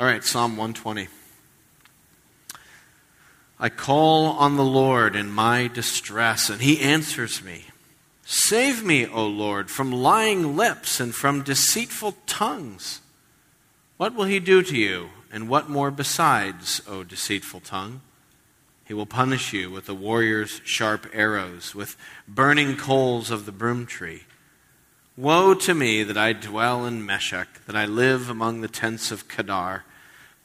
All right, Psalm 120. I call on the Lord in my distress, and he answers me. Save me, O Lord, from lying lips and from deceitful tongues. What will he do to you, and what more besides, O deceitful tongue? He will punish you with the warrior's sharp arrows, with burning coals of the broom tree. Woe to me that I dwell in Meshech, that I live among the tents of Kedar.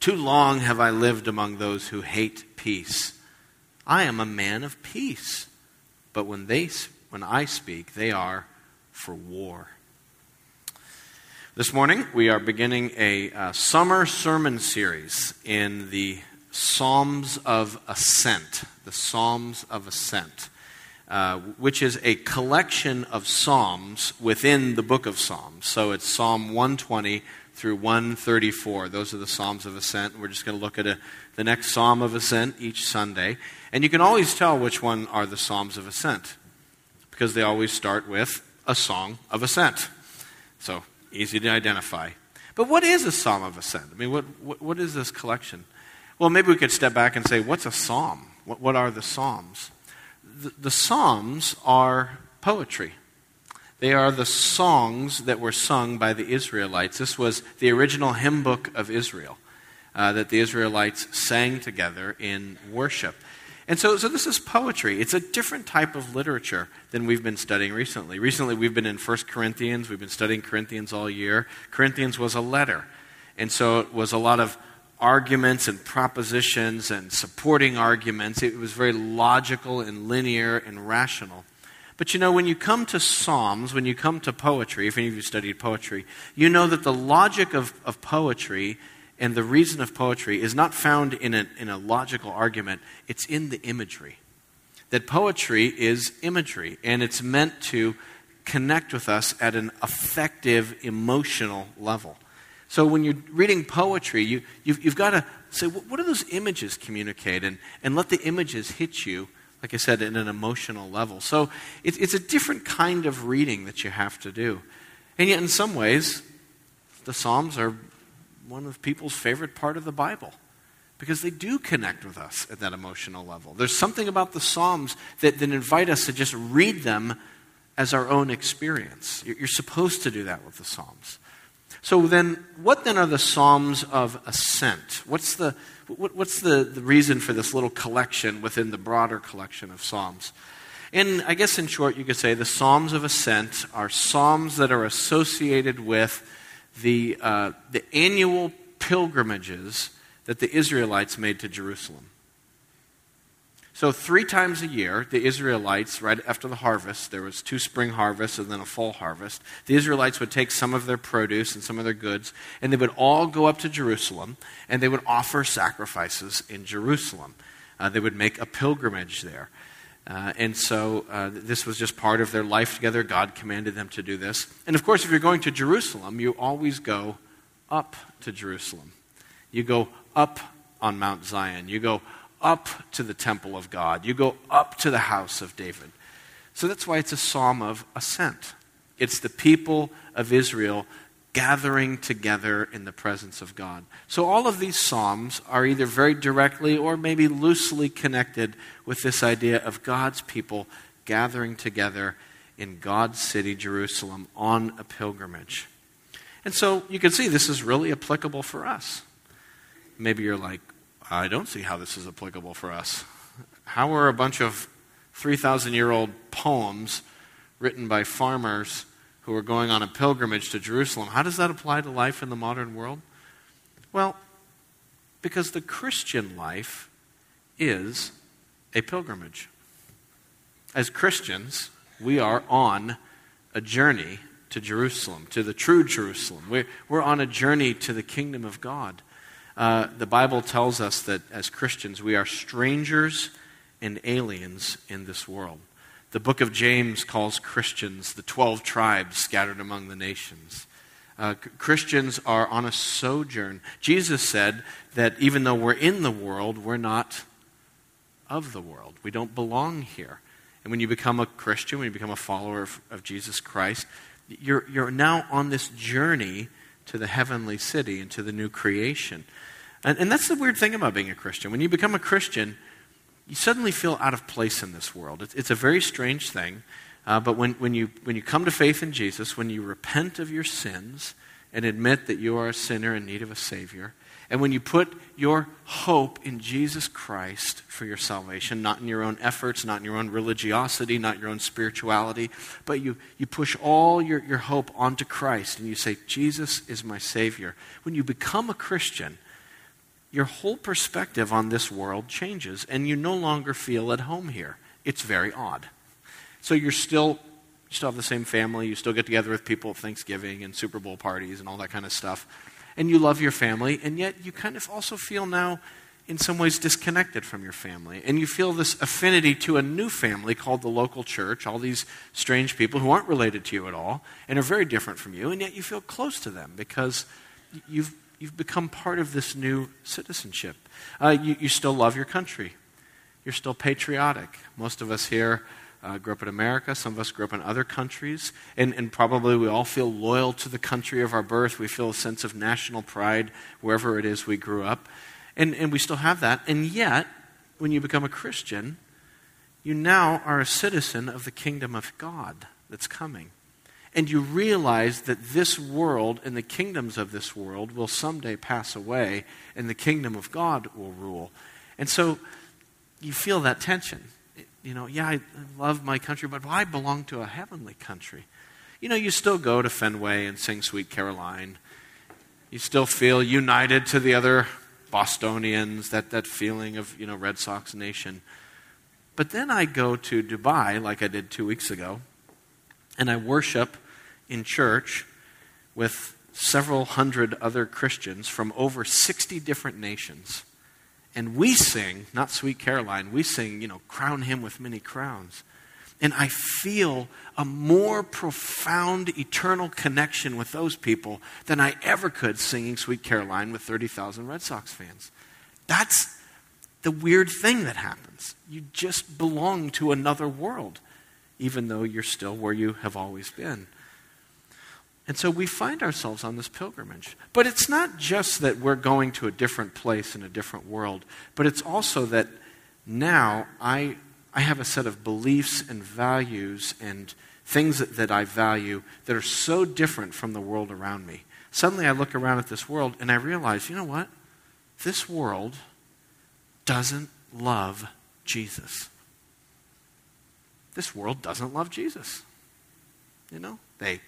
Too long have I lived among those who hate peace. I am a man of peace, but when they when I speak, they are for war. This morning, we are beginning a uh, summer sermon series in the Psalms of Ascent. The Psalms of Ascent, uh, which is a collection of Psalms within the book of Psalms. So it's Psalm 120 through 134. Those are the Psalms of Ascent. We're just going to look at a, the next Psalm of Ascent each Sunday. And you can always tell which one are the Psalms of Ascent because they always start with a song of ascent. So easy to identify. But what is a psalm of ascent? I mean, what, what, what is this collection? Well, maybe we could step back and say, what's a psalm? What, what are the psalms? The, the psalms are poetry. They are the songs that were sung by the Israelites. This was the original hymn book of Israel uh, that the Israelites sang together in worship. And so, so this is poetry. It's a different type of literature than we've been studying recently. Recently, we've been in 1 Corinthians. We've been studying Corinthians all year. Corinthians was a letter. And so it was a lot of arguments and propositions and supporting arguments. It was very logical and linear and rational. But you know, when you come to Psalms, when you come to poetry, if any of you studied poetry, you know that the logic of, of poetry and the reason of poetry is not found in a, in a logical argument, it's in the imagery. That poetry is imagery, and it's meant to connect with us at an affective, emotional level. So when you're reading poetry, you, you've, you've got to say, what do those images communicate? And, and let the images hit you, like I said, in an emotional level. So it, it's a different kind of reading that you have to do. And yet, in some ways, the Psalms are one of people's favorite part of the Bible because they do connect with us at that emotional level. There's something about the Psalms that, that invite us to just read them as our own experience. You're supposed to do that with the Psalms. So then, what then are the Psalms of Ascent? What's the, what, what's the, the reason for this little collection within the broader collection of Psalms? And I guess in short, you could say the Psalms of Ascent are Psalms that are associated with the, uh, the annual pilgrimages that the Israelites made to Jerusalem. So, three times a year, the Israelites, right after the harvest, there was two spring harvests and then a fall harvest, the Israelites would take some of their produce and some of their goods, and they would all go up to Jerusalem, and they would offer sacrifices in Jerusalem. Uh, they would make a pilgrimage there. Uh, and so uh, this was just part of their life together. God commanded them to do this. And of course, if you're going to Jerusalem, you always go up to Jerusalem. You go up on Mount Zion. You go up to the temple of God. You go up to the house of David. So that's why it's a psalm of ascent. It's the people of Israel gathering together in the presence of God. So, all of these Psalms are either very directly or maybe loosely connected with this idea of God's people gathering together in God's city, Jerusalem, on a pilgrimage. And so, you can see this is really applicable for us. Maybe you're like, I don't see how this is applicable for us. How are a bunch of 3,000 year old poems written by farmers? who are going on a pilgrimage to Jerusalem. How does that apply to life in the modern world? Well, because the Christian life is a pilgrimage. As Christians, we are on a journey to Jerusalem, to the true Jerusalem. We're, we're on a journey to the kingdom of God. Uh, the Bible tells us that as Christians, we are strangers and aliens in this world. The book of James calls Christians the 12 tribes scattered among the nations. Uh, Christians are on a sojourn. Jesus said that even though we're in the world, we're not of the world. We don't belong here. And when you become a Christian, when you become a follower of, of Jesus Christ, you're, you're now on this journey to the heavenly city and to the new creation. And, and that's the weird thing about being a Christian. When you become a Christian, you suddenly feel out of place in this world. It's, it's a very strange thing. Uh, but when, when, you, when you come to faith in Jesus, when you repent of your sins and admit that you are a sinner in need of a Savior, and when you put your hope in Jesus Christ for your salvation, not in your own efforts, not in your own religiosity, not your own spirituality, but you, you push all your, your hope onto Christ and you say, Jesus is my Savior. When you become a Christian, your whole perspective on this world changes and you no longer feel at home here. It's very odd. So you're still you still have the same family, you still get together with people at Thanksgiving and Super Bowl parties and all that kind of stuff and you love your family, and yet you kind of also feel now, in some ways, disconnected from your family. And you feel this affinity to a new family called the local church, all these strange people who aren't related to you at all and are very different from you, and yet you feel close to them because you've, you've become part of this new citizenship. Uh, you, you still love your country, you're still patriotic. Most of us here uh, grew up in America. Some of us grew up in other countries. And, and probably we all feel loyal to the country of our birth. We feel a sense of national pride wherever it is we grew up. And, and we still have that. And yet, when you become a Christian, you now are a citizen of the kingdom of God that's coming. And you realize that this world and the kingdoms of this world will someday pass away, and the kingdom of God will rule. And so you feel that tension you know, yeah, I love my country, but I belong to a heavenly country. You know, you still go to Fenway and sing Sweet Caroline. You still feel united to the other Bostonians, that, that feeling of, you know, Red Sox nation. But then I go to Dubai, like I did two weeks ago, and I worship in church with several hundred other Christians from over 60 different nations. And we sing, not Sweet Caroline, we sing, you know, crown him with many crowns. And I feel a more profound eternal connection with those people than I ever could singing Sweet Caroline with 30,000 Red Sox fans. That's the weird thing that happens. You just belong to another world, even though you're still where you have always been. And so we find ourselves on this pilgrimage. But it's not just that we're going to a different place in a different world, but it's also that now I, I have a set of beliefs and values and things that, that I value that are so different from the world around me. Suddenly I look around at this world and I realize, you know what? This world doesn't love Jesus. This world doesn't love Jesus. You know, they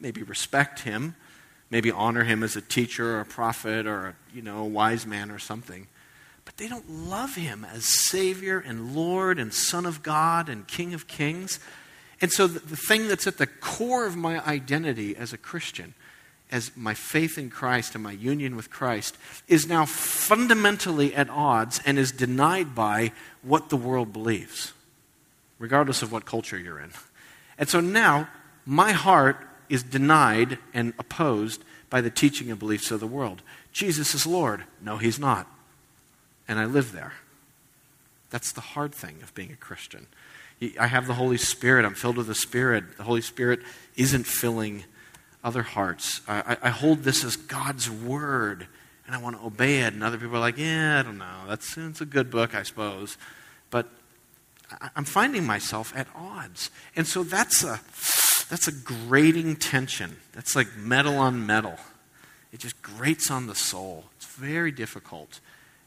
maybe respect him, maybe honor him as a teacher or a prophet or a, you know, a wise man or something. But they don't love him as Savior and Lord and Son of God and King of Kings. And so the, the thing that's at the core of my identity as a Christian, as my faith in Christ and my union with Christ, is now fundamentally at odds and is denied by what the world believes, regardless of what culture you're in. And so now my heart is denied and opposed by the teaching and beliefs of the world. Jesus is Lord. No, he's not. And I live there. That's the hard thing of being a Christian. I have the Holy Spirit. I'm filled with the Spirit. The Holy Spirit isn't filling other hearts. I, I hold this as God's Word, and I want to obey it. And other people are like, yeah, I don't know. That's it's a good book, I suppose. But I'm finding myself at odds. And so that's a that's a grating tension. That's like metal on metal. It just grates on the soul. It's very difficult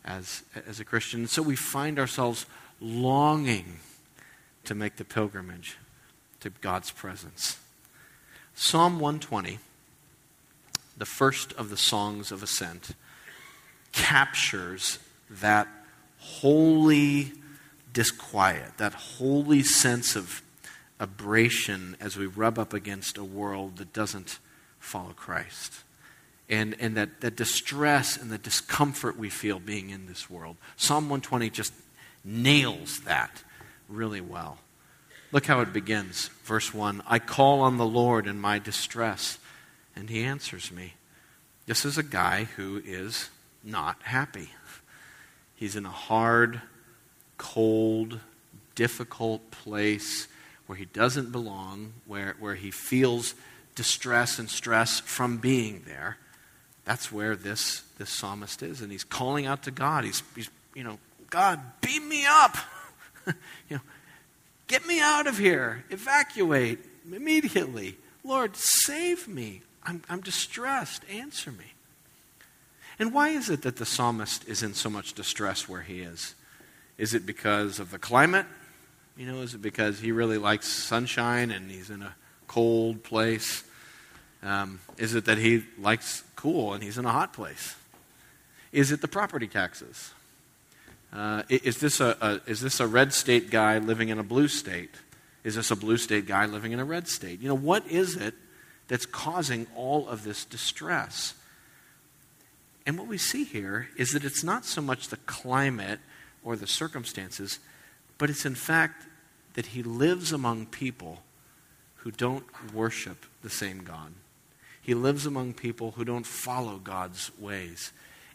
as, as a Christian. And So we find ourselves longing to make the pilgrimage to God's presence. Psalm 120, the first of the songs of ascent, captures that holy disquiet, that holy sense of abrasion as we rub up against a world that doesn't follow Christ. And, and that, that distress and the discomfort we feel being in this world. Psalm 120 just nails that really well. Look how it begins. Verse 1 I call on the Lord in my distress, and he answers me. This is a guy who is not happy. He's in a hard, cold, difficult place where he doesn't belong, where, where he feels distress and stress from being there. that's where this, this psalmist is. And he's calling out to God. He's, he's you know, God, beam me up. you know, get me out of here. Evacuate immediately. Lord, save me. I'm, I'm distressed. Answer me. And why is it that the psalmist is in so much distress where he is? Is it because of the climate? You know, is it because he really likes sunshine and he's in a cold place? Um, is it that he likes cool and he's in a hot place? Is it the property taxes? Uh, is, this a, a, is this a red state guy living in a blue state? Is this a blue state guy living in a red state? You know, what is it that's causing all of this distress? And what we see here is that it's not so much the climate or the circumstances, but it's in fact that he lives among people who don't worship the same God. He lives among people who don't follow God's ways.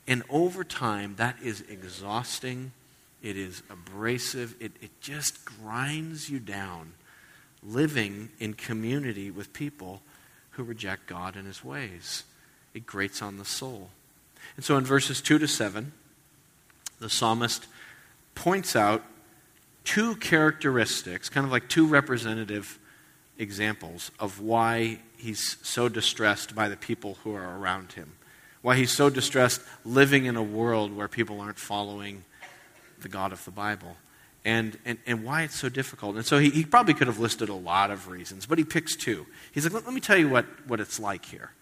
And over time, that is exhausting. It is abrasive. It, it just grinds you down living in community with people who reject God and his ways. It grates on the soul. And so in verses 2 to 7, the psalmist points out two characteristics, kind of like two representative examples of why he's so distressed by the people who are around him. Why he's so distressed living in a world where people aren't following the God of the Bible. And, and, and why it's so difficult. And so he, he probably could have listed a lot of reasons, but he picks two. He's like, let, let me tell you what, what it's like here.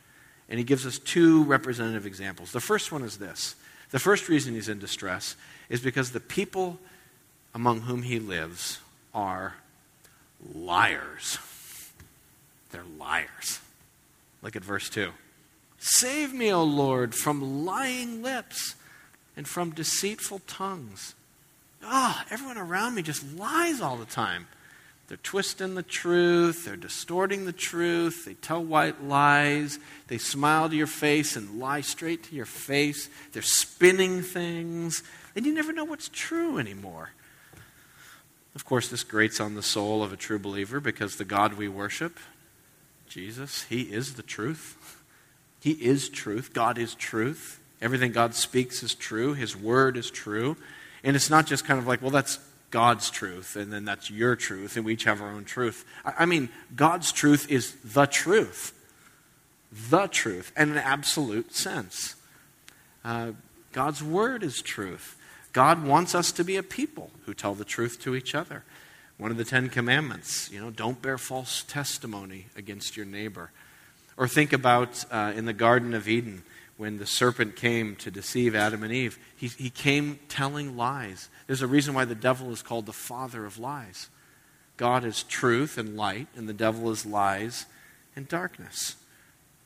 And he gives us two representative examples. The first one is this the first reason he's in distress is because the people among whom he lives are liars. They're liars. Look at verse 2. Save me, O Lord, from lying lips and from deceitful tongues. Ah, oh, everyone around me just lies all the time. They're twisting the truth, they're distorting the truth, they tell white lies, they smile to your face and lie straight to your face, they're spinning things, and you never know what's true anymore. Of course, this grates on the soul of a true believer because the God we worship Jesus. He is the truth. He is truth. God is truth. Everything God speaks is true. His word is true. And it's not just kind of like, well, that's God's truth, and then that's your truth, and we each have our own truth. I mean, God's truth is the truth. The truth, in an absolute sense. Uh, God's word is truth. God wants us to be a people who tell the truth to each other. One of the Ten Commandments, you know, don't bear false testimony against your neighbor. Or think about uh, in the Garden of Eden when the serpent came to deceive Adam and Eve. He, he came telling lies. There's a reason why the devil is called the father of lies. God is truth and light, and the devil is lies and darkness.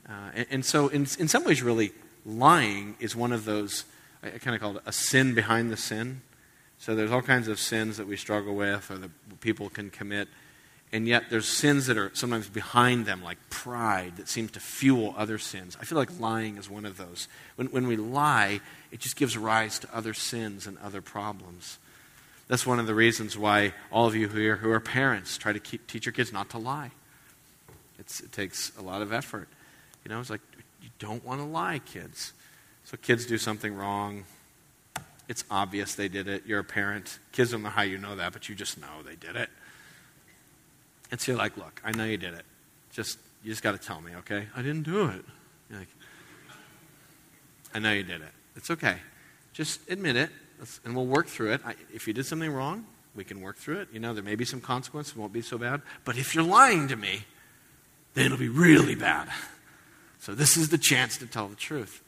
Uh, and, and, so, in, in some ways, really, lying is one of those, I, kind of call it a sin behind the sin. So there's all kinds of sins that we struggle with or that people can commit. And yet there's sins that are sometimes behind them, like pride, that seems to fuel other sins. I feel like lying is one of those. When, when we lie, it just gives rise to other sins and other problems. That's one of the reasons why all of you here who are parents try to keep, teach your kids not to lie. It's, it takes a lot of effort. You know, it's like, you don't want to lie, kids. So kids do something wrong, it's obvious they did it. You're a parent. Kids don't know how you know that, but you just know they did it. And so you're like, look, I know you did it. Just you just got to tell me, okay? I didn't do it. You're like, I know you did it. It's okay. Just admit it, and we'll work through it. I, if you did something wrong, we can work through it. You know, there may be some consequence. It won't be so bad. But if you're lying to me, then it'll be really bad. So this is the chance to tell the truth.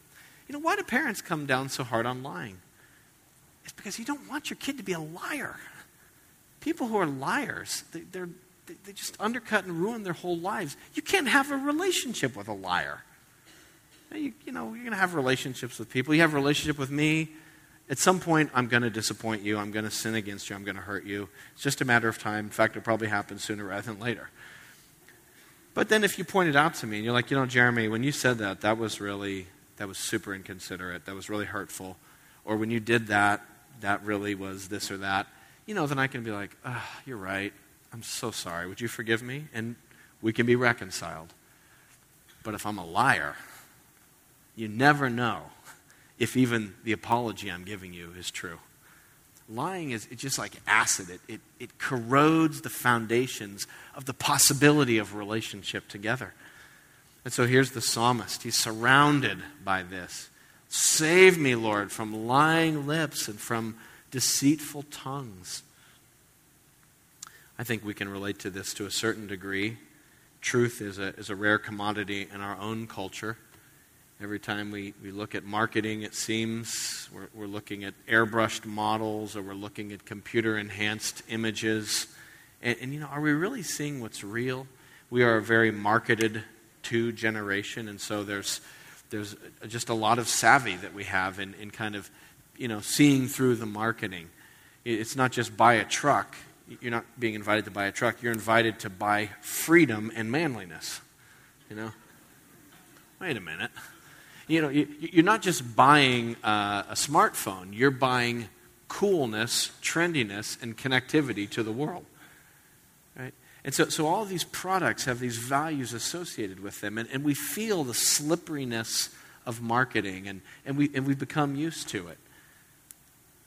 You know, why do parents come down so hard on lying? It's because you don't want your kid to be a liar. People who are liars, they, they're, they just undercut and ruin their whole lives. You can't have a relationship with a liar. You, you know, you're going to have relationships with people. You have a relationship with me. At some point, I'm going to disappoint you. I'm going to sin against you. I'm going to hurt you. It's just a matter of time. In fact, it'll probably happen sooner rather than later. But then if you point it out to me and you're like, you know, Jeramie, when you said that, that was really, that was super inconsiderate. That was really hurtful. Or when you did that, that really was this or that, you know, then I can be like, oh, you're right. I'm so sorry. Would you forgive me? And we can be reconciled. But if I'm a liar, you never know if even the apology I'm giving you is true. Lying is just like acid, it, it, it corrodes the foundations of the possibility of relationship together. And so here's the psalmist. He's surrounded by this. Save me, Lord, from lying lips and from deceitful tongues. I think we can relate to this to a certain degree. Truth is a, is a rare commodity in our own culture. Every time we, we look at marketing, it seems we're, we're looking at airbrushed models or we're looking at computer enhanced images. And, and, you know, are we really seeing what's real? We are a very marketed to generation, and so there's, there's just a lot of savvy that we have in, in kind of, you know, seeing through the marketing. It's not just buy a truck. You're not being invited to buy a truck. You're invited to buy freedom and manliness. You know? Wait a minute you know, you, are not just buying uh, a smartphone, you're buying coolness, trendiness, and connectivity to the world. And so, so all these products have these values associated with them, and, and we feel the slipperiness of marketing, and, and, we, and we become used to it.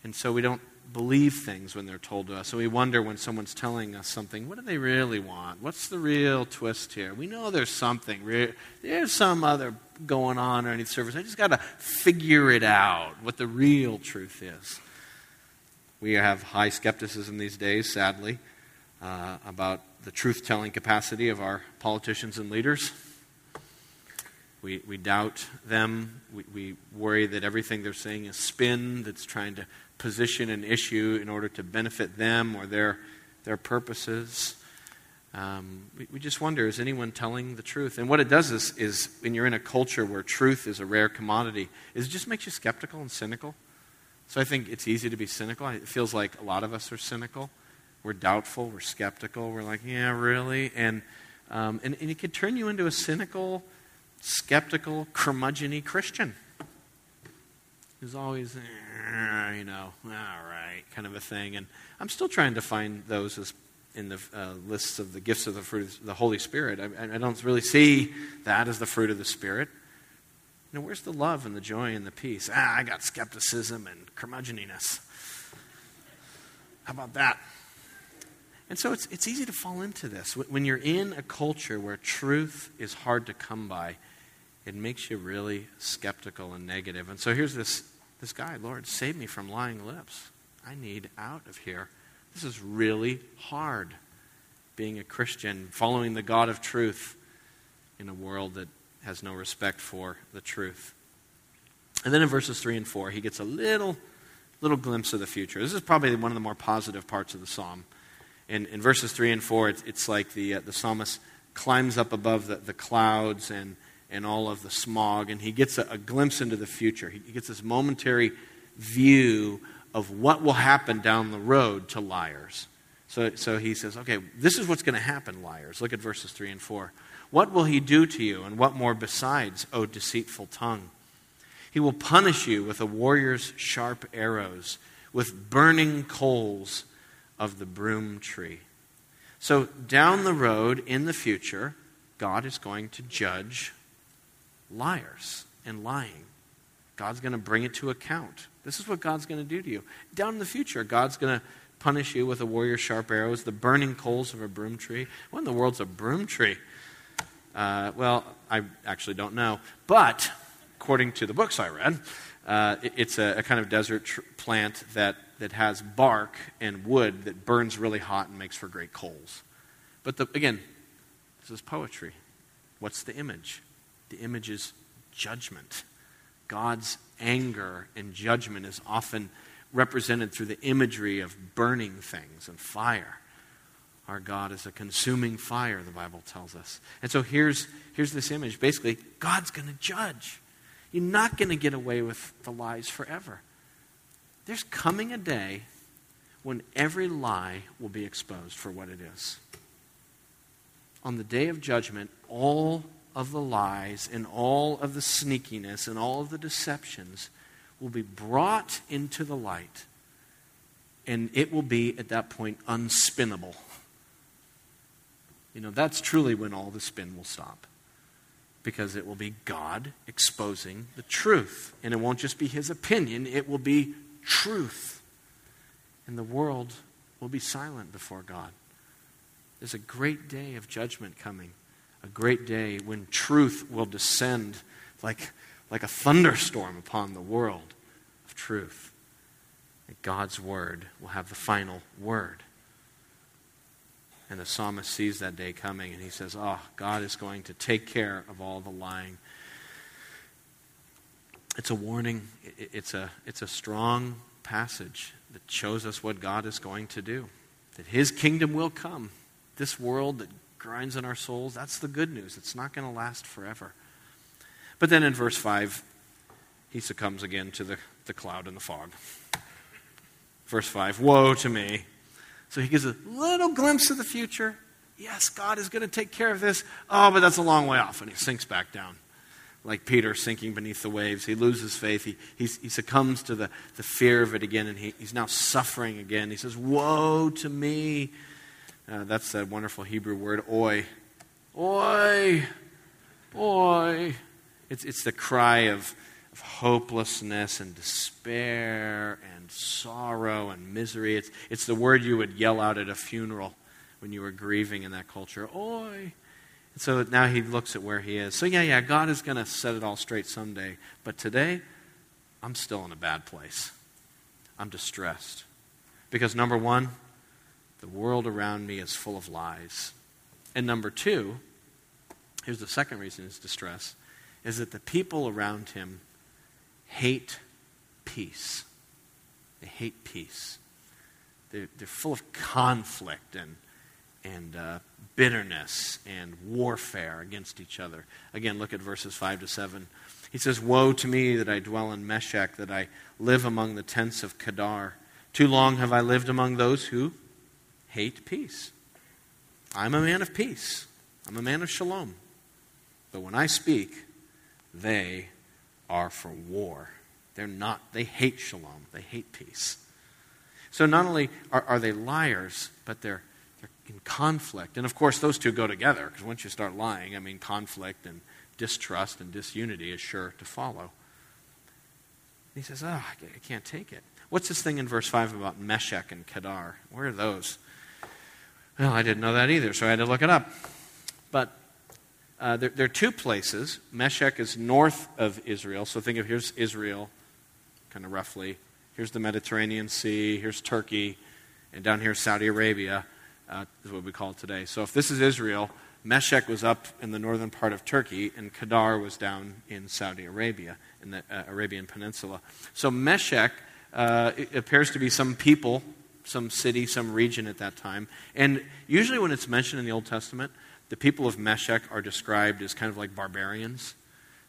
And so we don't believe things when they're told to us. So we wonder when someone's telling us something, what do they really want? What's the real twist here? We know there's something. There's some other going on or any service. I just got to figure it out, what the real truth is. We have high skepticism these days, sadly, uh, about the truth telling capacity of our politicians and leaders. We, we doubt them. We, we worry that everything they're saying is spin that's trying to position an issue in order to benefit them or their, their purposes. Um, we, we, just wonder is anyone telling the truth? And what it does is, is, when you're in a culture where truth is a rare commodity, is it just makes you skeptical and cynical. So I think it's easy to be cynical. It feels like a lot of us are cynical. We're doubtful, we're skeptical, we're like, yeah, really? And, um, and, and it could turn you into a cynical, skeptical, curmudgeony Christian who's always, eh, you know, all right, kind of a thing. And I'm still trying to find those as in the uh, lists of the gifts of the fruit of the Holy Spirit. I, I, don't really see that as the fruit of the Spirit. You where's the love and the joy and the peace? Ah, I got skepticism and curmudgeoniness. How about that? And so it's, it's easy to fall into this. When you're in a culture where truth is hard to come by, it makes you really skeptical and negative. And so here's this, this guy Lord, save me from lying lips. I need out of here. This is really hard being a Christian, following the God of truth in a world that has no respect for the truth. And then in verses 3 and 4, he gets a little, little glimpse of the future. This is probably one of the more positive parts of the psalm. In, in verses 3 and 4, it's, it's like the, uh, the psalmist climbs up above the, the clouds and, and all of the smog, and he gets a, a glimpse into the future. He, he gets this momentary view of what will happen down the road to liars. So, so he says, okay, this is what's going to happen, liars. Look at verses 3 and 4. What will he do to you, and what more besides, O deceitful tongue? He will punish you with a warrior's sharp arrows, with burning coals of the broom tree. So, down the road in the future, God is going to judge liars and lying. God's going to bring it to account. This is what God's going to do to you. Down in the future, God's going to punish you with a warrior's sharp arrows, the burning coals of a broom tree. What in the world's a broom tree? Uh, well, I actually don't know. But according to the books I read, uh, it, it's a, a, kind of desert tr- plant that, that has bark and wood that burns really hot and makes for great coals. But the, again, this is poetry. What's the image? The image is judgment. God's anger and judgment is often represented through the imagery of burning things and fire. Our God is a consuming fire, the Bible tells us. And so here's, here's this image. Basically, God's going to judge. You're not going to get away with the lies forever. There's coming a day when every lie will be exposed for what it is. On the day of judgment, all of the lies and all of the sneakiness and all of the deceptions will be brought into the light. And it will be, at that point, unspinnable. You know, that's truly when all the spin will stop. because it will be God exposing the truth. And it won't just be his opinion, it will be truth. And the world will be silent before God. There's a great day of judgment coming, a great day when truth will descend like, like a thunderstorm upon the world of truth. And God's word will have the final word. And the psalmist sees that day coming and he says, Oh, God is going to take care of all the lying. It's a warning, it's a, it's a strong passage that shows us what God is going to do. That his kingdom will come. This world that grinds on our souls, that's the good news. It's not going to last forever. But then in verse 5, he succumbs again to the, the cloud and the fog. Verse 5 Woe to me! So he gives a little glimpse of the future. Yes, God is going to take care of this. Oh, but that's a long way off. And he sinks back down. Like Peter sinking beneath the waves. He loses faith. He, he, he succumbs to the, the fear of it again, and he, he's now suffering again. He says, Woe to me. Uh, that's that wonderful Hebrew word, oi. Oi. Oi. It's, it's the cry of, of hopelessness and despair and sorrow and misery. It's, it's the word you would yell out at a funeral when you were grieving in that culture. Oi! And so now he looks at where he is. So, yeah, yeah, God is going to set it all straight someday. But today, I'm still in a bad place. I'm distressed. Because, number one, the world around me is full of lies. And number two, here's the second reason he's distress, is that the people around him hate peace. They hate peace. They're, they're full of conflict and, and uh, bitterness and warfare against each other. Again, look at verses 5 to 7. He says, Woe to me that I dwell in Meshech, that I live among the tents of Kedar. Too long have I lived among those who hate peace. I'm a man of peace. I'm a man of shalom. But when I speak, they are for war. They're not, they hate shalom, they hate peace. So not only are, are they liars, but they're in conflict. And of course, those two go together, because once you start lying, I mean, conflict and distrust and disunity is sure to follow. he says, Oh, I can't take it. What's this thing in verse 5 about Meshech and Kedar? Where are those? Well, I didn't know that either, so I had to look it up. But uh, there, there, are two places. Meshech is north of Israel. So think of here's Israel, kind of roughly. Here's the Mediterranean Sea. Here's Turkey. And down here's Saudi Arabia uh, is what we call it today. So if this is Israel, Meshech was up in the northern part of Turkey, and Kedar was down in Saudi Arabia, in the uh, Arabian Peninsula. So Meshech uh, appears to be some people, some city, some region at that time. And usually when it's mentioned in the Old Testament, the people of Meshech are described as kind of like barbarians.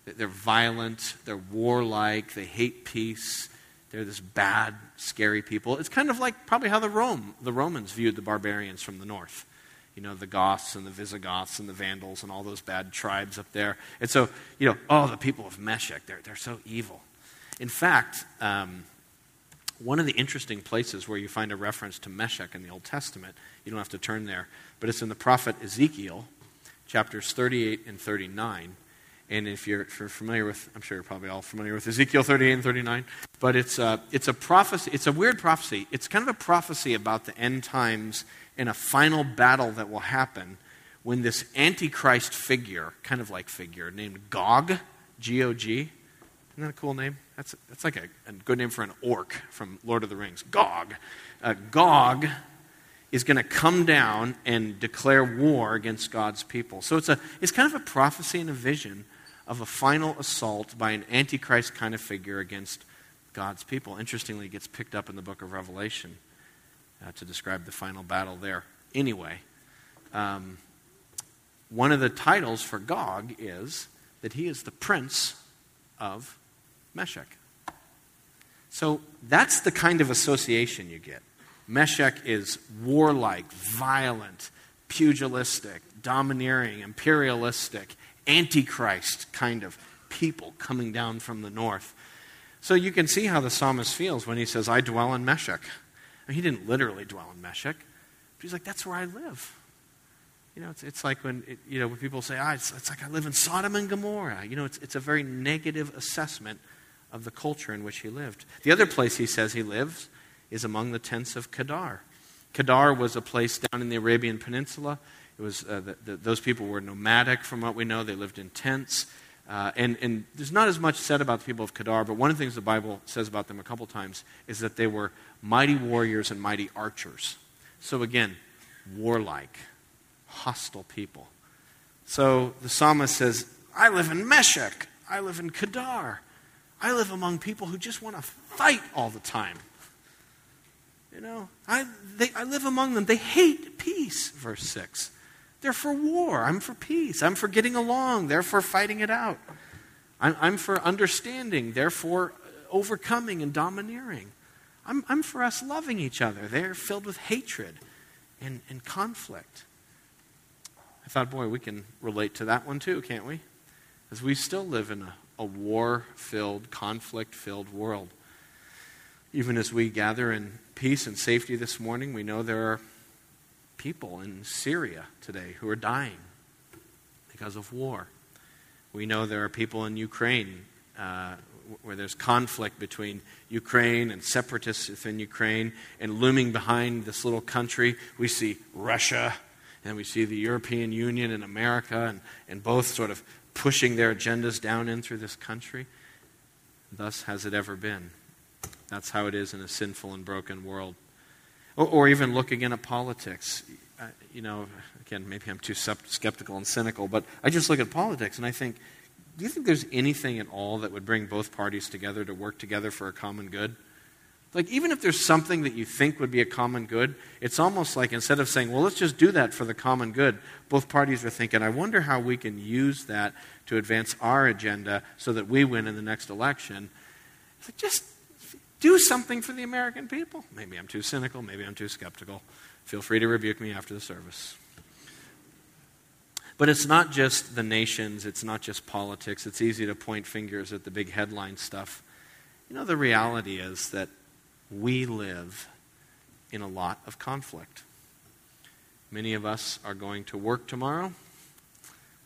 They're violent, they're warlike, they hate peace. They're this bad, scary people. It's kind of like probably how the Rome, the Romans viewed the barbarians from the north. You know, the Goths and the Visigoths and the Vandals and all those bad tribes up there. And so, you know, oh, the people of Meshech, they're, they're so evil. In fact, um, one of the interesting places where you find a reference to Meshech in the Old Testament, you don't have to turn there, but it's in the prophet Ezekiel, chapters 38 and 39. And if you're, if you're, familiar with, I'm sure you're probably all familiar with Ezekiel 38 and 39, but it's a, it's a prophecy, it's a weird prophecy. It's kind of a prophecy about the end times and a final battle that will happen when this Antichrist figure, kind of like figure, named Gog, G O G, isn't that a cool name? That's, that's like a, a good name for an orc from Lord of the Rings. Gog. Uh, Gog is going to come down and declare war against God's people. So it's, a, it's kind of a prophecy and a vision of a final assault by an antichrist kind of figure against God's people. Interestingly, it gets picked up in the book of Revelation uh, to describe the final battle there. Anyway, um, one of the titles for Gog is that he is the prince of Meshech. So that's the kind of association you get. Meshech is warlike, violent, pugilistic, domineering, imperialistic, antichrist kind of people coming down from the north. So you can see how the psalmist feels when he says, I dwell in Meshech. he didn't literally dwell in Meshech, but he's like, that's where I live. You know, it's, it's like when, it, you know, when people say, ah, it's, it's like I live in Sodom and Gomorrah. You know, it's, it's a very negative assessment of the culture in which he lived. The other place he says he lives is among the tents of Kedar. Kedar was a place down in the Arabian Peninsula. It was, uh, the, the, those people were nomadic, from what we know. They lived in tents. Uh, and, and there's not as much said about the people of Kedar, but one of the things the Bible says about them a couple times is that they were mighty warriors and mighty archers. So again, warlike, hostile people. So the psalmist says, I live in Meshech. I live in Kedar. I live among people who just want to fight all the time. You know, I, they, I live among them. They hate peace, verse 6. They're for war. I'm for peace. I'm for getting along. They're for fighting it out. I'm, I'm for understanding. They're for overcoming and domineering. I'm, I'm for us loving each other. They're filled with hatred and, and conflict. I thought, boy, we can relate to that one too, can't we? As we still live in a, a war filled, conflict filled world. Even as we gather in peace and safety this morning, we know there are people in Syria today who are dying because of war. We know there are people in Ukraine uh, where there's conflict between Ukraine and separatists within Ukraine, and looming behind this little country, we see Russia and we see the European Union and America, and, and both sort of pushing their agendas down in through this country. Thus has it ever been. That's how it is in a sinful and broken world. Or, or even look again at politics. You know, again, maybe I'm too skeptical and cynical, but I just look at politics and I think, do you think there's anything at all that would bring both parties together to work together for a common good? Like, even if there's something that you think would be a common good, it's almost like instead of saying, well, let's just do that for the common good, both parties are thinking, I wonder how we can use that to advance our agenda so that we win in the next election. It's like, just do something for the American people. Maybe I'm too cynical, maybe I'm too skeptical. Feel free to rebuke me after the service. But it's not just the nations, it's not just politics. It's easy to point fingers at the big headline stuff. You know, the reality is that we live in a lot of conflict. Many of us are going to work tomorrow.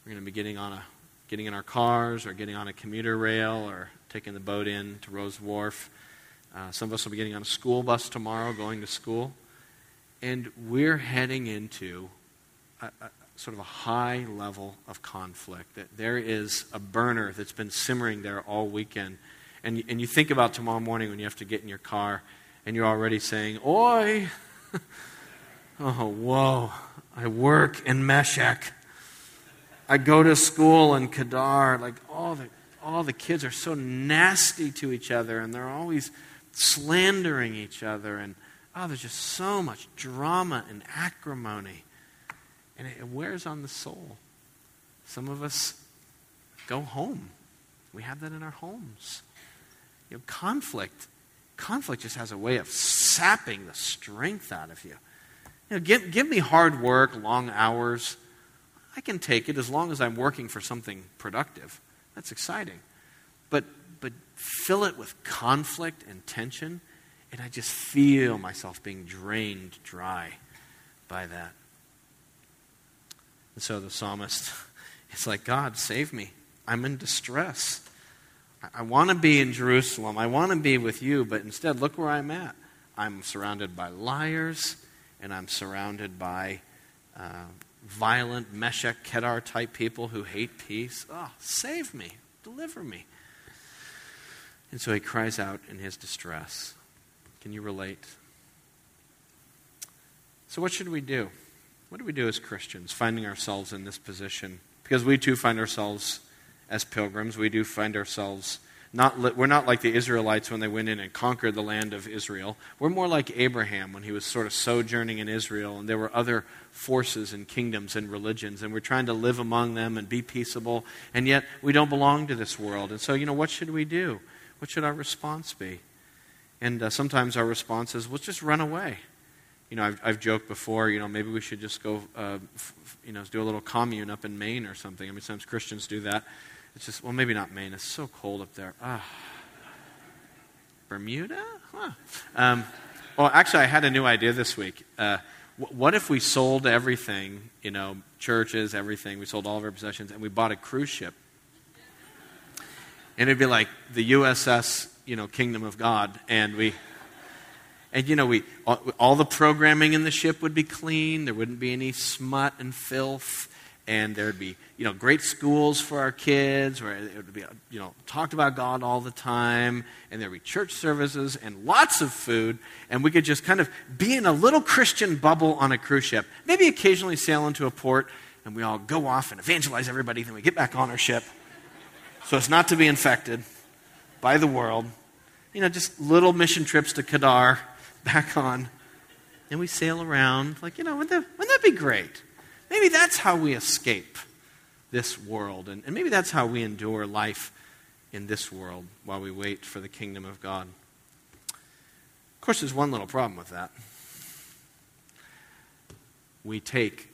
We're going to be getting on a getting in our cars or getting on a commuter rail or taking the boat in to Rowes Wharf. Uh, some of us will be getting on a school bus tomorrow, going to school. And we're heading into a, a, sort of a high level of conflict. That there is a burner that's been simmering there all weekend. And, and you think about tomorrow morning when you have to get in your car and you're already saying, Oi! oh, whoa. I work in Meshech. I go to school in Kedar. Like, all the, all the kids are so nasty to each other and they're always slandering each other, and oh, there's just so much drama and acrimony. And it wears on the soul. Some of us go home. We have that in our homes. You know, conflict, conflict just has a way of sapping the strength out of you. You know, give, give me hard work, long hours. I can take it as long as I'm working for something productive. That's exciting. But but fill it with conflict and tension, and I just feel myself being drained dry by that. And so the psalmist, it's like, God, save me. I'm in distress. I, want to be in Jerusalem. I want to be with you, but instead, look where I'm at. I'm surrounded by liars, and I'm surrounded by uh, violent Meshech Kedar type people who hate peace. Oh, save me. Deliver me. And so he cries out in his distress. Can you relate? So, what should we do? What do we do as Christians, finding ourselves in this position? Because we too find ourselves as pilgrims. We do find ourselves not, we're not like the Israelites when they went in and conquered the land of Israel. We're more like Abraham when he was sort of sojourning in Israel, and there were other forces and kingdoms and religions, and we're trying to live among them and be peaceable, and yet we don't belong to this world. And so, you know, what should we do? What should our response be? And uh, sometimes our response is, let's just run away. You know, I've, I've joked before, you know, maybe we should just go, uh, f- you know, do a little commune up in Maine or something. I mean, sometimes Christians do that. It's just, well, maybe not Maine. It's so cold up there. Ah. Bermuda? Huh. Um, well, actually, I had a new idea this week. Uh, what if we sold everything, you know, churches, everything, we sold all of our possessions, and we bought a cruise ship? And it'd be like the USS, you know, Kingdom of God, and we, and you know, we all, the programming in the ship would be clean. There wouldn't be any smut and filth. And there'd be you know great schools for our kids where it would be you know talked about god all the time. And there'd be church services and lots of food. And we could just kind of be in a little christian bubble on a cruise ship. Maybe occasionally sail into a port and we all go off and evangelize everybody. Then we get back on our ship so as not to be infected by the world you know just little mission trips to kedar back on and we sail around like you know wouldn't that, wouldn't that be great Maybe that's how we escape this world, and, and maybe that's how we endure life in this world while we wait for the kingdom of God. Of course, there's one little problem with that. We take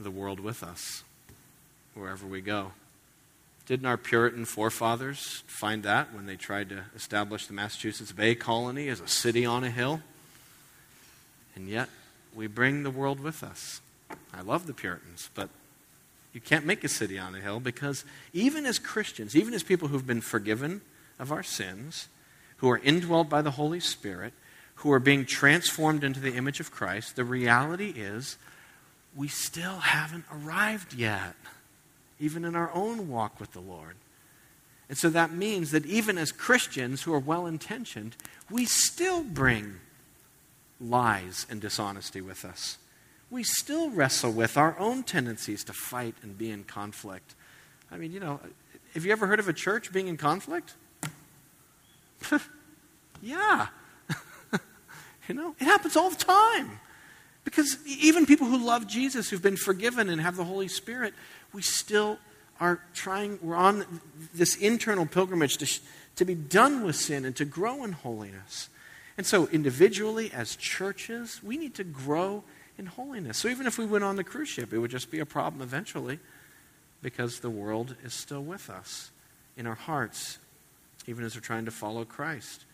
the world with us wherever we go. Didn't our Puritan forefathers find that when they tried to establish the Massachusetts Bay Colony as a city on a hill? And yet, we bring the world with us. I love the Puritans, but you can't make a city on a hill because even as Christians, even as people who've been forgiven of our sins, who are indwelled by the Holy Spirit, who are being transformed into the image of Christ, the reality is we still haven't arrived yet, even in our own walk with the Lord. And so that means that even as Christians who are well intentioned, we still bring lies and dishonesty with us we still wrestle with our own tendencies to fight and be in conflict. I mean, you know, have you ever heard of a church being in conflict? yeah. you know, it happens all the time. Because even people who love Jesus, who've been forgiven and have the Holy Spirit, we still are trying, we're on this internal pilgrimage to, to be done with sin and to grow in holiness. And so, individually, as churches, we need to grow in holiness. So even if we went on the cruise ship, it would just be a problem eventually because the world is still with us in our hearts, even as we're trying to follow Christ.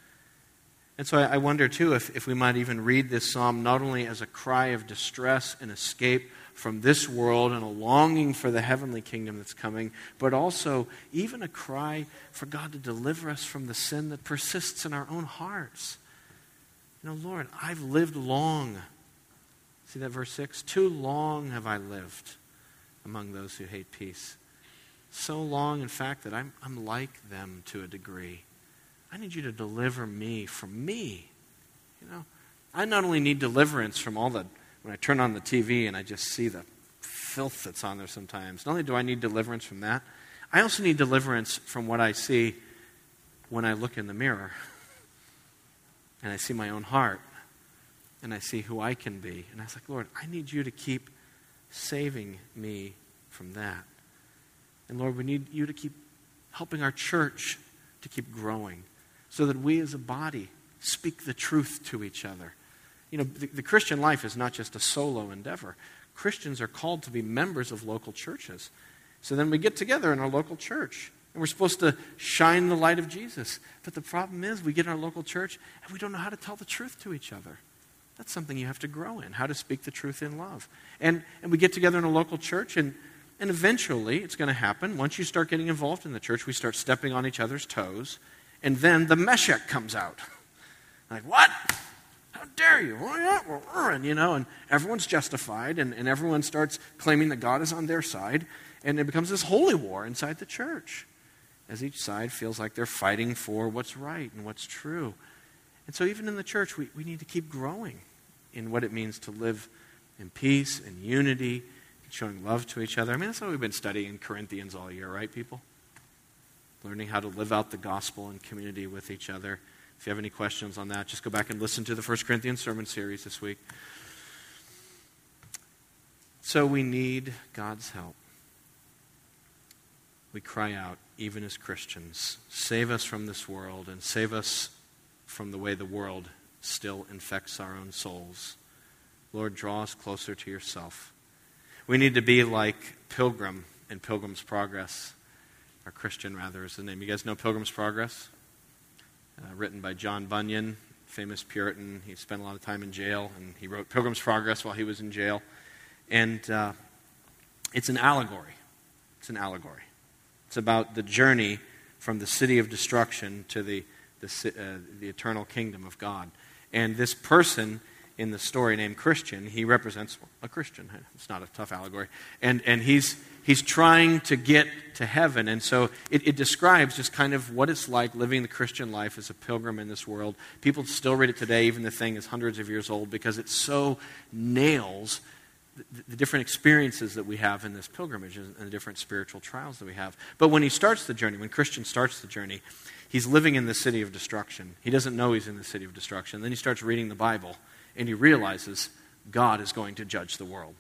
And so I, wonder, too, if, if we might even read this psalm not only as a cry of distress and escape from this world and a longing for the heavenly kingdom that's coming, but also even a cry for God to deliver us from the sin that persists in our own hearts. You know, Lord, I've lived long See that verse 6? Too long have I lived among those who hate peace. So long, in fact, that I'm, I'm like them to a degree. I need you to deliver me from me. You know, I not only need deliverance from all the, when I turn on the TV and I just see the filth that's on there sometimes, not only do I need deliverance from that, I also need deliverance from what I see when I look in the mirror and I see my own heart and I see who I can be. And I was like, Lord, I need you to keep saving me from that. And Lord, we need you to keep helping our church to keep growing so that we as a body speak the truth to each other. You know, the, the Christian life is not just a solo endeavor. Christians are called to be members of local churches. So then we get together in our local church and we're supposed to shine the light of Jesus. But the problem is, we get in our local church and we don't know how to tell the truth to each other. That's something you have to grow in, how to speak the truth in love. And, and we get together in a local church, and, and eventually it's going to happen. Once you start getting involved in the church, we start stepping on each other's toes, and then the Meshech comes out. Like, what? How dare you? Uh, and, you know, and everyone's justified, and, and everyone starts claiming that God is on their side, and it becomes this holy war inside the church as each side feels like they're fighting for what's right and what's true. And so, even in the church, we, we need to keep growing in what it means to live in peace and unity, and showing love to each other. I mean, that's what we've been studying in Corinthians all year, right, people? Learning how to live out the gospel in community with each other. If you have any questions on that, just go back and listen to the First Corinthians sermon series this week. So we need God's help. We cry out, even as Christians, save us from this world and save us from the way the world still infects our own souls. Lord, draw us closer to yourself. We need to be like Pilgrim in Pilgrim's Progress, or Christian, rather, is the name. You guys know Pilgrim's Progress? Uh, written by John Bunyan, famous Puritan. He spent a lot of time in jail, and he wrote Pilgrim's Progress while he was in jail. And uh, it's an allegory. It's an allegory. It's about the journey from the city of destruction to the, the, uh, the eternal kingdom of God. And this person in the story named Christian, he represents a Christian. It's not a tough allegory. And, and he's, he's trying to get to heaven. And so it, it, describes just kind of what it's like living the Christian life as a pilgrim in this world. People still read it today, even the thing is hundreds of years old, because it so nails the, the different experiences that we have in this pilgrimage and the different spiritual trials that we have. But when he starts the journey, when Christian starts the journey, he's living in the city of destruction. He doesn't know he's in the city of destruction. Then he starts reading the Bible and he realizes God is going to judge the world.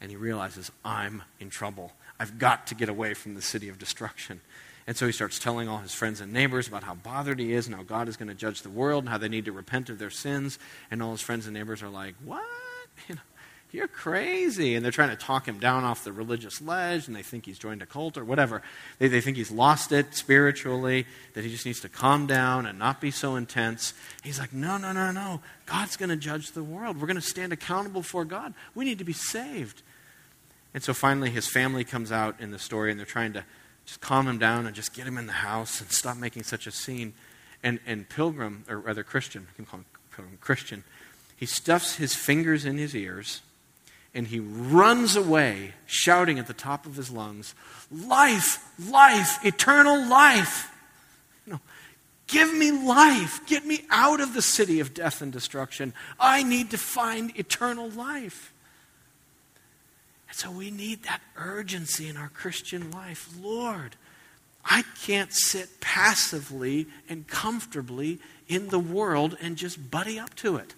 And he realizes, I'm in trouble. I've got to get away from the city of destruction. And so he starts telling all his friends and neighbors about how bothered he is and how God is going to judge the world and how they need to repent of their sins. And all his friends and neighbors are like, What? You know, you're crazy. And they're trying to talk him down off the religious ledge, and they think he's joined a cult or whatever. They, they think he's lost it spiritually, that he just needs to calm down and not be so intense. He's like, no, no, no, no. God's going to judge the world. We're going to stand accountable for God. We need to be saved. And so finally, his family comes out in the story, and they're trying to just calm him down and just get him in the house and stop making such a scene. And, and Pilgrim, or rather Christian, I can call him Pilgrim, Christian, he stuffs his fingers in his ears and he runs away, shouting at the top of his lungs, Life, life, eternal life. You know, give me life. Get me out of the city of death and destruction. I need to find eternal life. And so we need that urgency in our Christian life. Lord, I can't sit passively and comfortably in the world and just buddy up to it.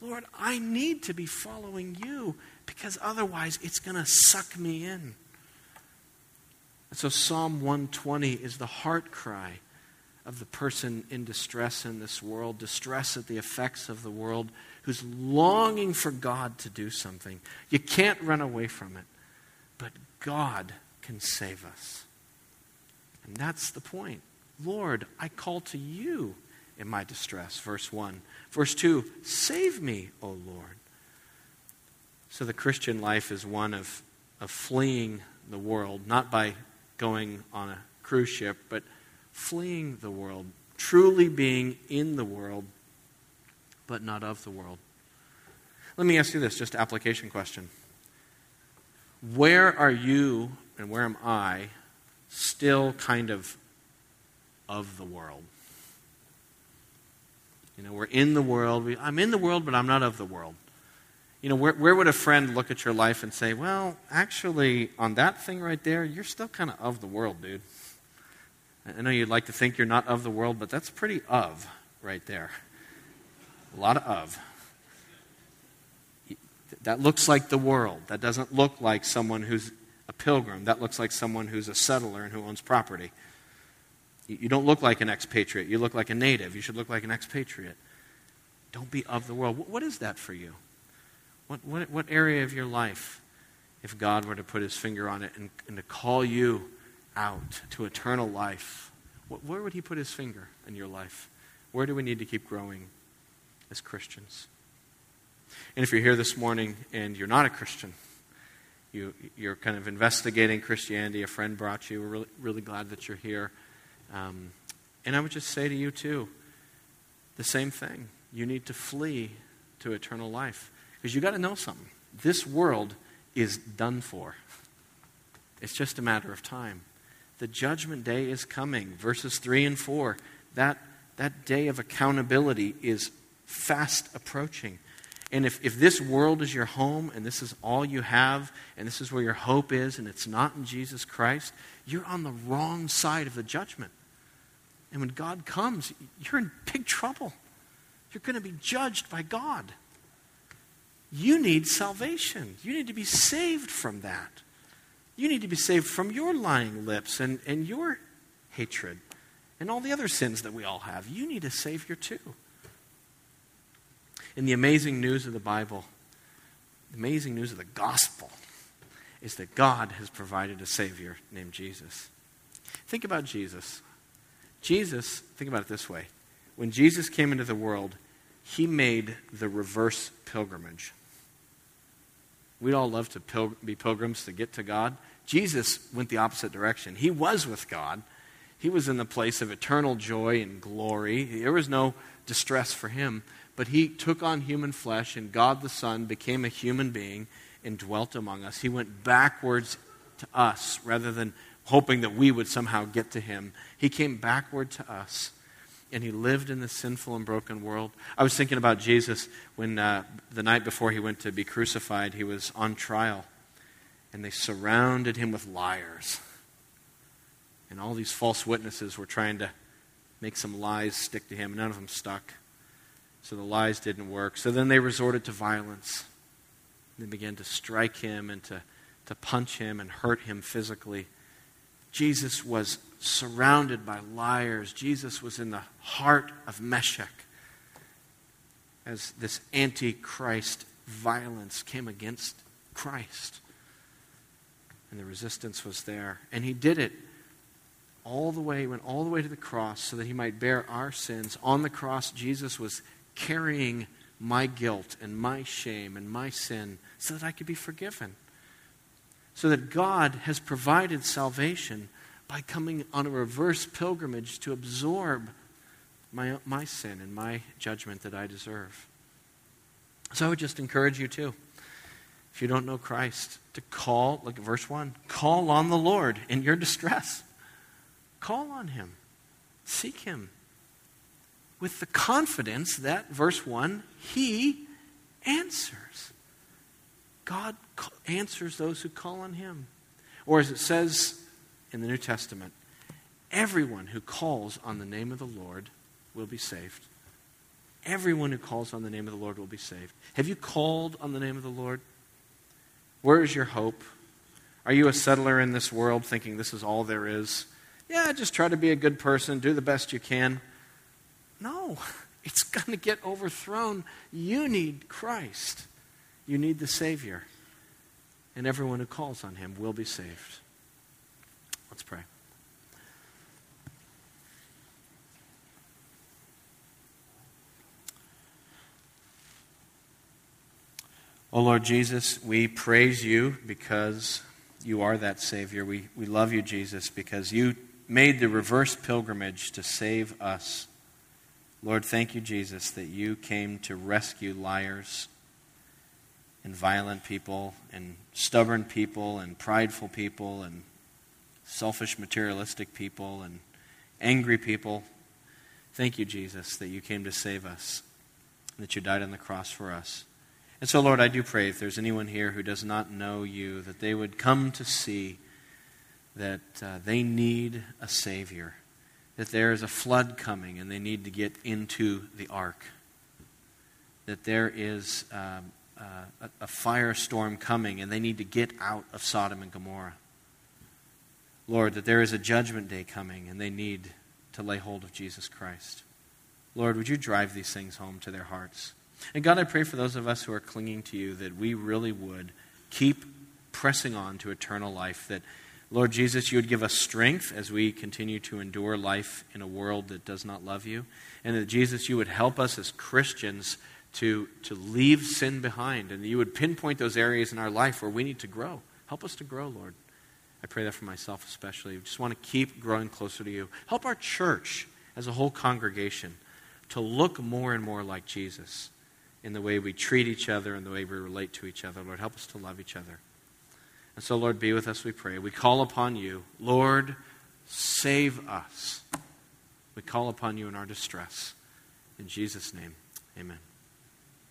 Lord, I need to be following you because otherwise it's going to suck me in. And so Psalm 120 is the heart cry of the person in distress in this world, distress at the effects of the world, who's longing for God to do something. You can't run away from it, but God can save us. And that's the point. Lord, I call to you in my distress. Verse 1. Verse 2 Save me, O Lord. So the Christian life is one of, of fleeing the world, not by going on a cruise ship, but fleeing the world, truly being in the world, but not of the world. Let me ask you this just application question. Where are you and where am I still kind of of the world? You know, we're in the world. We, I'm in the world, but I'm not of the world. You know, where, where would a friend look at your life and say, well, actually, on that thing right there, you're still kind of of the world, dude? I know you'd like to think you're not of the world, but that's pretty of right there. A lot of of. That looks like the world. That doesn't look like someone who's a pilgrim. That looks like someone who's a settler and who owns property. You don't look like an expatriate. You look like a native. You should look like an expatriate. Don't be of the world. What is that for you? What, what, what area of your life, if God were to put his finger on it and, and to call you out to eternal life, what, where would he put his finger in your life? Where do we need to keep growing as Christians? And if you're here this morning and you're not a Christian, you, you're kind of investigating Christianity, a friend brought you, we're really, really glad that you're here. Um, and I would just say to you, too, the same thing. You need to flee to eternal life. Because you got to know something. This world is done for, it's just a matter of time. The judgment day is coming. Verses 3 and 4. That, that day of accountability is fast approaching. And if, if this world is your home and this is all you have and this is where your hope is and it's not in Jesus Christ, you're on the wrong side of the judgment. And when God comes, you're in big trouble. You're going to be judged by God. You need salvation. You need to be saved from that. You need to be saved from your lying lips and, and your hatred and all the other sins that we all have. You need a Savior too. In the amazing news of the Bible, the amazing news of the gospel is that God has provided a Savior named Jesus. Think about Jesus. Jesus, think about it this way when Jesus came into the world, he made the reverse pilgrimage. We'd all love to be pilgrims to get to God. Jesus went the opposite direction. He was with God. He was in the place of eternal joy and glory. There was no distress for him, but he took on human flesh, and God the Son became a human being and dwelt among us. He went backwards to us rather than hoping that we would somehow get to him. He came backward to us and he lived in this sinful and broken world. I was thinking about Jesus when uh, the night before he went to be crucified, he was on trial, and they surrounded him with liars. And all these false witnesses were trying to make some lies stick to him. And none of them stuck. So the lies didn't work. So then they resorted to violence. They began to strike him and to, to punch him and hurt him physically. Jesus was surrounded by liars. Jesus was in the heart of Meshech as this antichrist violence came against Christ. And the resistance was there. And he did it all the way, went all the way to the cross so that he might bear our sins. On the cross, Jesus was carrying my guilt and my shame and my sin so that I could be forgiven. So that God has provided salvation by coming on a reverse pilgrimage to absorb my, my sin and my judgment that I deserve. So I would just encourage you too, if you don't know Christ, to call, look at verse 1, call on the Lord in your distress. Call on him. Seek him. With the confidence that, verse 1, he answers. God answers those who call on him. Or as it says in the New Testament everyone who calls on the name of the Lord will be saved. Everyone who calls on the name of the Lord will be saved. Have you called on the name of the Lord? Where is your hope? Are you a settler in this world thinking this is all there is? Yeah, just try to be a good person, do the best you can. No, it's going to get overthrown. You need Christ, you need the Savior. And everyone who calls on him will be saved. Let's pray. Oh Lord Jesus, we praise you because you are that Savior. We, we love you, Jesus, because you made the reverse pilgrimage to save us. Lord, thank you, Jesus, that you came to rescue liars and violent people and stubborn people and prideful people and selfish, materialistic people and angry people. Thank you, Jesus, that you came to save us, that you died on the cross for us. And so, Lord, I do pray if there's anyone here who does not know you, that they would come to see that uh, they need a Savior, that there is a flood coming and they need to get into the ark, that there is um, uh, a, a firestorm coming and they need to get out of Sodom and Gomorrah. Lord, that there is a judgment day coming and they need to lay hold of Jesus Christ. Lord, would you drive these things home to their hearts? And God, I pray for those of us who are clinging to you that we really would keep pressing on to eternal life. That, Lord Jesus, you would give us strength as we continue to endure life in a world that does not love you. And that, Jesus, you would help us as Christians to, to leave sin behind. And you would pinpoint those areas in our life where we need to grow. Help us to grow, Lord. I pray that for myself especially. We just want to keep growing closer to you. Help our church as a whole congregation to look more and more like Jesus in the way we treat each other and the way we relate to each other. Lord, help us to love each other. And so, Lord, be with us, we pray. We call upon you. Lord, save us. We call upon you in our distress. In Jesus' name, amen.